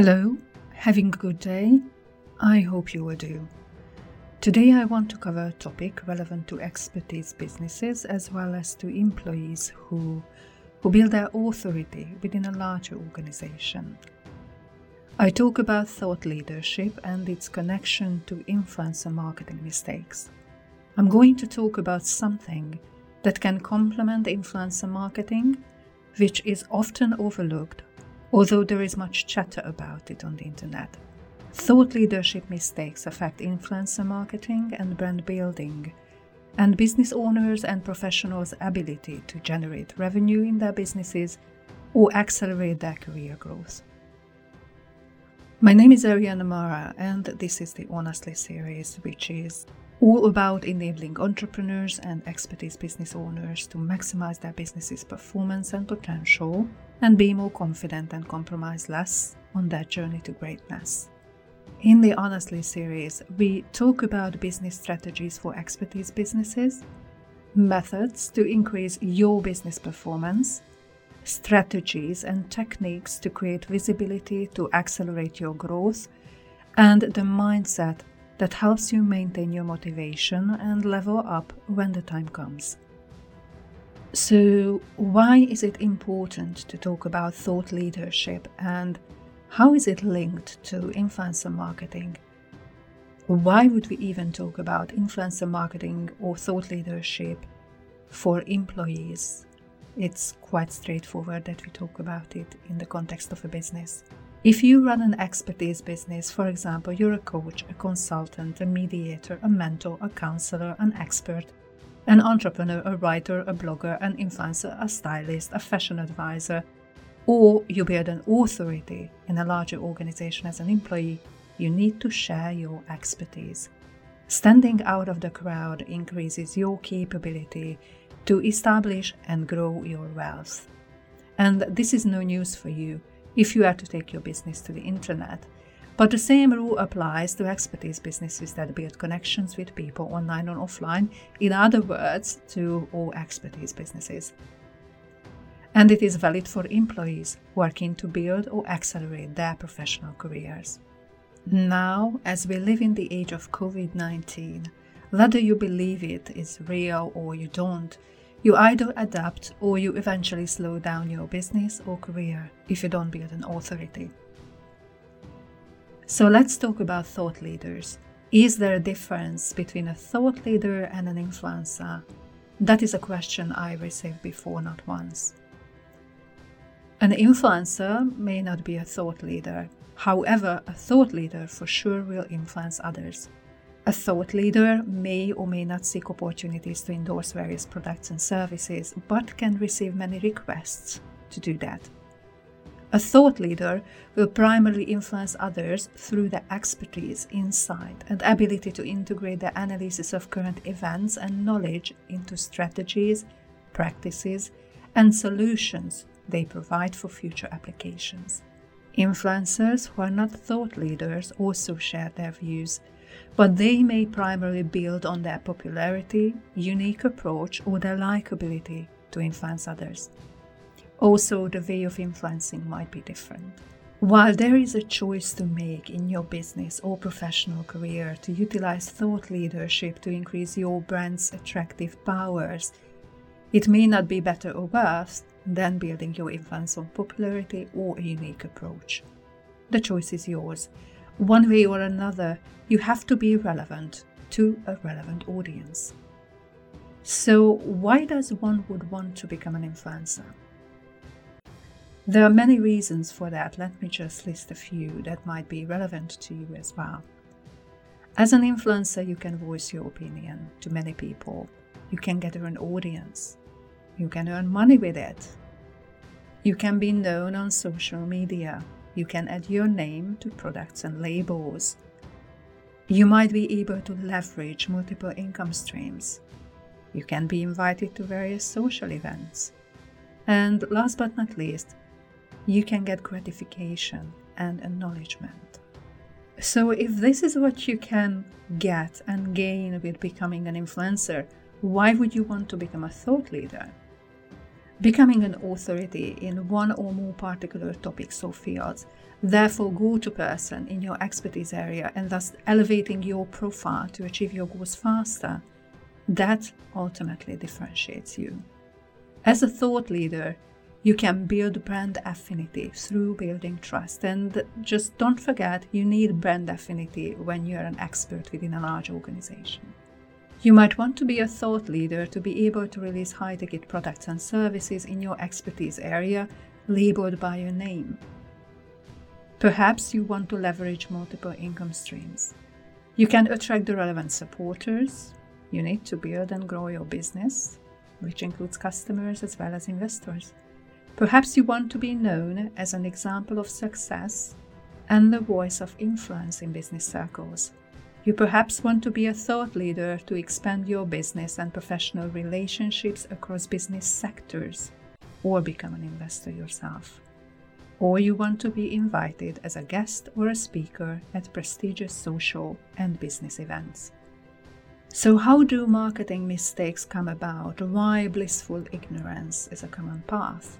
Hello, having a good day? I hope you will do. Today I want to cover a topic relevant to expertise businesses as well as to employees who, who build their authority within a larger organization. I talk about thought leadership and its connection to influencer marketing mistakes. I'm going to talk about something that can complement influencer marketing, which is often overlooked although there is much chatter about it on the internet. Thought leadership mistakes affect influencer marketing and brand building, and business owners and professionals' ability to generate revenue in their businesses or accelerate their career growth. My name is Ariana Mara, and this is the Honestly series, which is all about enabling entrepreneurs and expertise business owners to maximize their business's performance and potential and be more confident and compromise less on their journey to greatness. In the Honestly series, we talk about business strategies for expertise businesses, methods to increase your business performance, strategies and techniques to create visibility to accelerate your growth, and the mindset that helps you maintain your motivation and level up when the time comes. So, why is it important to talk about thought leadership and how is it linked to influencer marketing? Why would we even talk about influencer marketing or thought leadership for employees? It's quite straightforward that we talk about it in the context of a business. If you run an expertise business, for example, you're a coach, a consultant, a mediator, a mentor, a counselor, an expert, an entrepreneur, a writer, a blogger, an influencer, a stylist, a fashion advisor, or you build an authority in a larger organization as an employee, you need to share your expertise. Standing out of the crowd increases your capability to establish and grow your wealth. And this is no news for you if you are to take your business to the internet. But the same rule applies to expertise businesses that build connections with people online or offline, in other words, to all expertise businesses. And it is valid for employees working to build or accelerate their professional careers. Now, as we live in the age of COVID 19, whether you believe it is real or you don't, you either adapt or you eventually slow down your business or career if you don't build an authority. So let's talk about thought leaders. Is there a difference between a thought leader and an influencer? That is a question I received before, not once. An influencer may not be a thought leader. However, a thought leader for sure will influence others. A thought leader may or may not seek opportunities to endorse various products and services, but can receive many requests to do that. A thought leader will primarily influence others through their expertise, insight, and ability to integrate the analysis of current events and knowledge into strategies, practices, and solutions they provide for future applications. Influencers who are not thought leaders also share their views but they may primarily build on their popularity, unique approach, or their likability to influence others. Also, the way of influencing might be different. While there is a choice to make in your business or professional career to utilize thought leadership to increase your brand's attractive powers, it may not be better or worse than building your influence on popularity or a unique approach. The choice is yours, one way or another, you have to be relevant to a relevant audience. So, why does one would want to become an influencer? There are many reasons for that. Let me just list a few that might be relevant to you as well. As an influencer, you can voice your opinion to many people. You can gather an audience. You can earn money with it. You can be known on social media you can add your name to products and labels. You might be able to leverage multiple income streams. You can be invited to various social events. And last but not least, you can get gratification and acknowledgement. So, if this is what you can get and gain with becoming an influencer, why would you want to become a thought leader? becoming an authority in one or more particular topics or fields, therefore go to person in your expertise area and thus elevating your profile to achieve your goals faster, that ultimately differentiates you. As a thought leader, you can build brand affinity through building trust. And just don't forget, you need brand affinity when you're an expert within a large organization. You might want to be a thought leader to be able to release high ticket products and services in your expertise area labeled by your name. Perhaps you want to leverage multiple income streams. You can attract the relevant supporters you need to build and grow your business, which includes customers as well as investors. Perhaps you want to be known as an example of success and the voice of influence in business circles. You perhaps want to be a thought leader to expand your business and professional relationships across business sectors, or become an investor yourself. Or you want to be invited as a guest or a speaker at prestigious social and business events. So, how do marketing mistakes come about? Why blissful ignorance is a common path?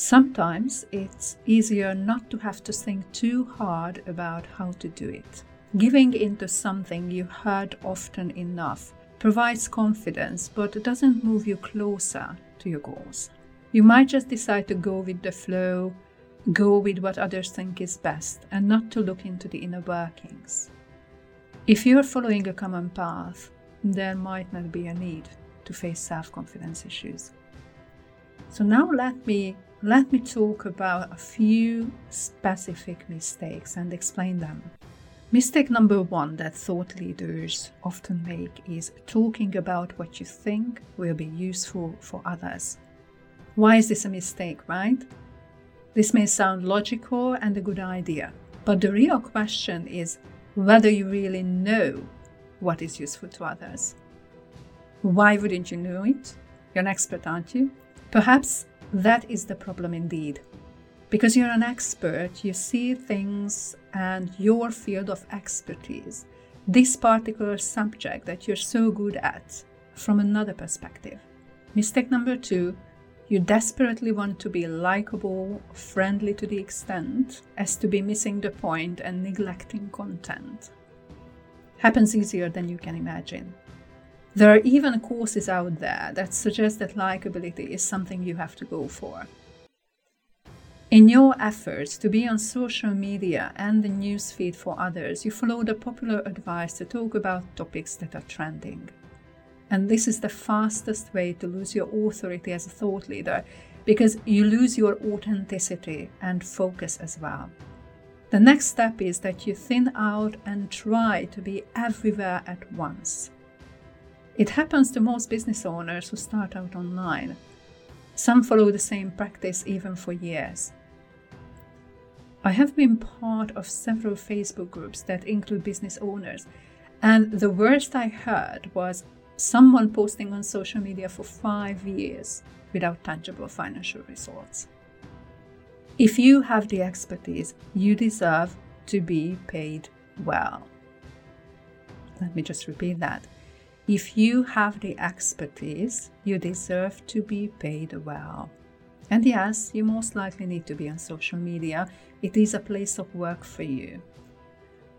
Sometimes it's easier not to have to think too hard about how to do it. Giving into something you heard often enough provides confidence but doesn't move you closer to your goals. You might just decide to go with the flow, go with what others think is best, and not to look into the inner workings. If you're following a common path, there might not be a need to face self confidence issues. So now let me let me talk about a few specific mistakes and explain them. Mistake number one that thought leaders often make is talking about what you think will be useful for others. Why is this a mistake, right? This may sound logical and a good idea, but the real question is whether you really know what is useful to others. Why wouldn't you know it? You're an expert, aren't you? Perhaps that is the problem indeed. Because you're an expert, you see things and your field of expertise, this particular subject that you're so good at, from another perspective. Mistake number two, you desperately want to be likable, friendly to the extent as to be missing the point and neglecting content. Happens easier than you can imagine. There are even courses out there that suggest that likability is something you have to go for. In your efforts to be on social media and the newsfeed for others, you follow the popular advice to talk about topics that are trending. And this is the fastest way to lose your authority as a thought leader because you lose your authenticity and focus as well. The next step is that you thin out and try to be everywhere at once. It happens to most business owners who start out online. Some follow the same practice even for years. I have been part of several Facebook groups that include business owners, and the worst I heard was someone posting on social media for five years without tangible financial results. If you have the expertise, you deserve to be paid well. Let me just repeat that. If you have the expertise, you deserve to be paid well. And yes, you most likely need to be on social media. It is a place of work for you.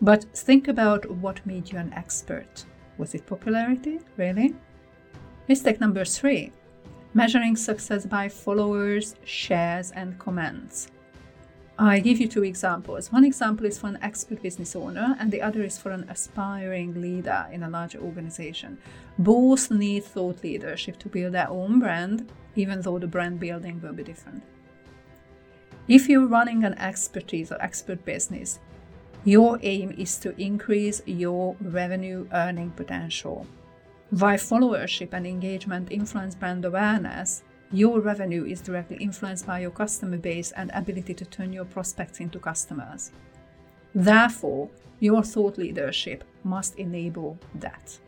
But think about what made you an expert. Was it popularity? Really? Mistake number three measuring success by followers, shares, and comments. I give you two examples. One example is for an expert business owner, and the other is for an aspiring leader in a larger organization. Both need thought leadership to build their own brand even though the brand building will be different. If you're running an expertise or expert business, your aim is to increase your revenue earning potential. Why followership and engagement influence brand awareness, your revenue is directly influenced by your customer base and ability to turn your prospects into customers. Therefore, your thought leadership must enable that.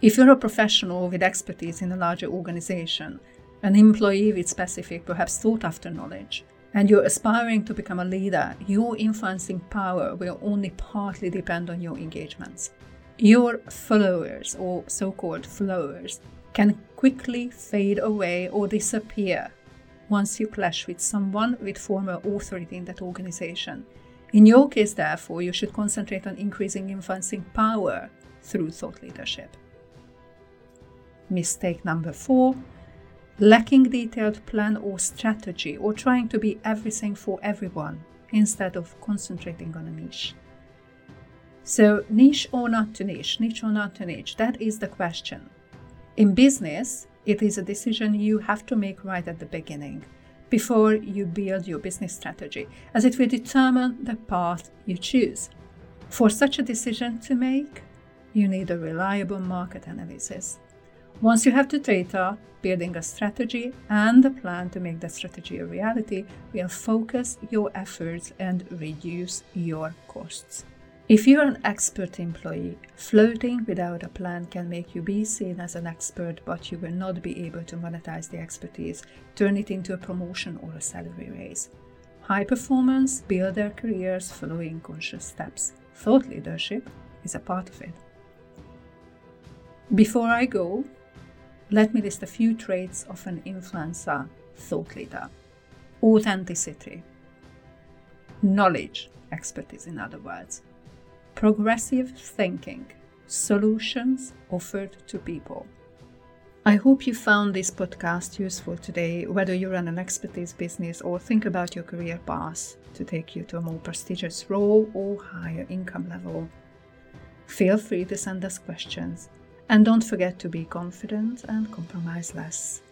If you're a professional with expertise in a larger organization, an employee with specific, perhaps sought after knowledge, and you're aspiring to become a leader, your influencing power will only partly depend on your engagements. Your followers, or so called flowers, can quickly fade away or disappear once you clash with someone with former authority in that organization. In your case, therefore, you should concentrate on increasing influencing power through thought leadership. Mistake number four lacking detailed plan or strategy, or trying to be everything for everyone instead of concentrating on a niche. So, niche or not to niche, niche or not to niche, that is the question. In business, it is a decision you have to make right at the beginning before you build your business strategy, as it will determine the path you choose. For such a decision to make, you need a reliable market analysis. Once you have the data, building a strategy and a plan to make that strategy a reality will focus your efforts and reduce your costs. If you're an expert employee, floating without a plan can make you be seen as an expert, but you will not be able to monetize the expertise, turn it into a promotion or a salary raise. High performers build their careers following conscious steps. Thought leadership is a part of it. Before I go, let me list a few traits of an influencer thought leader authenticity, knowledge, expertise, in other words progressive thinking, solutions offered to people. I hope you found this podcast useful today, whether you run an expertise business or think about your career path to take you to a more prestigious role or higher income level. Feel free to send us questions and don't forget to be confident and compromise less.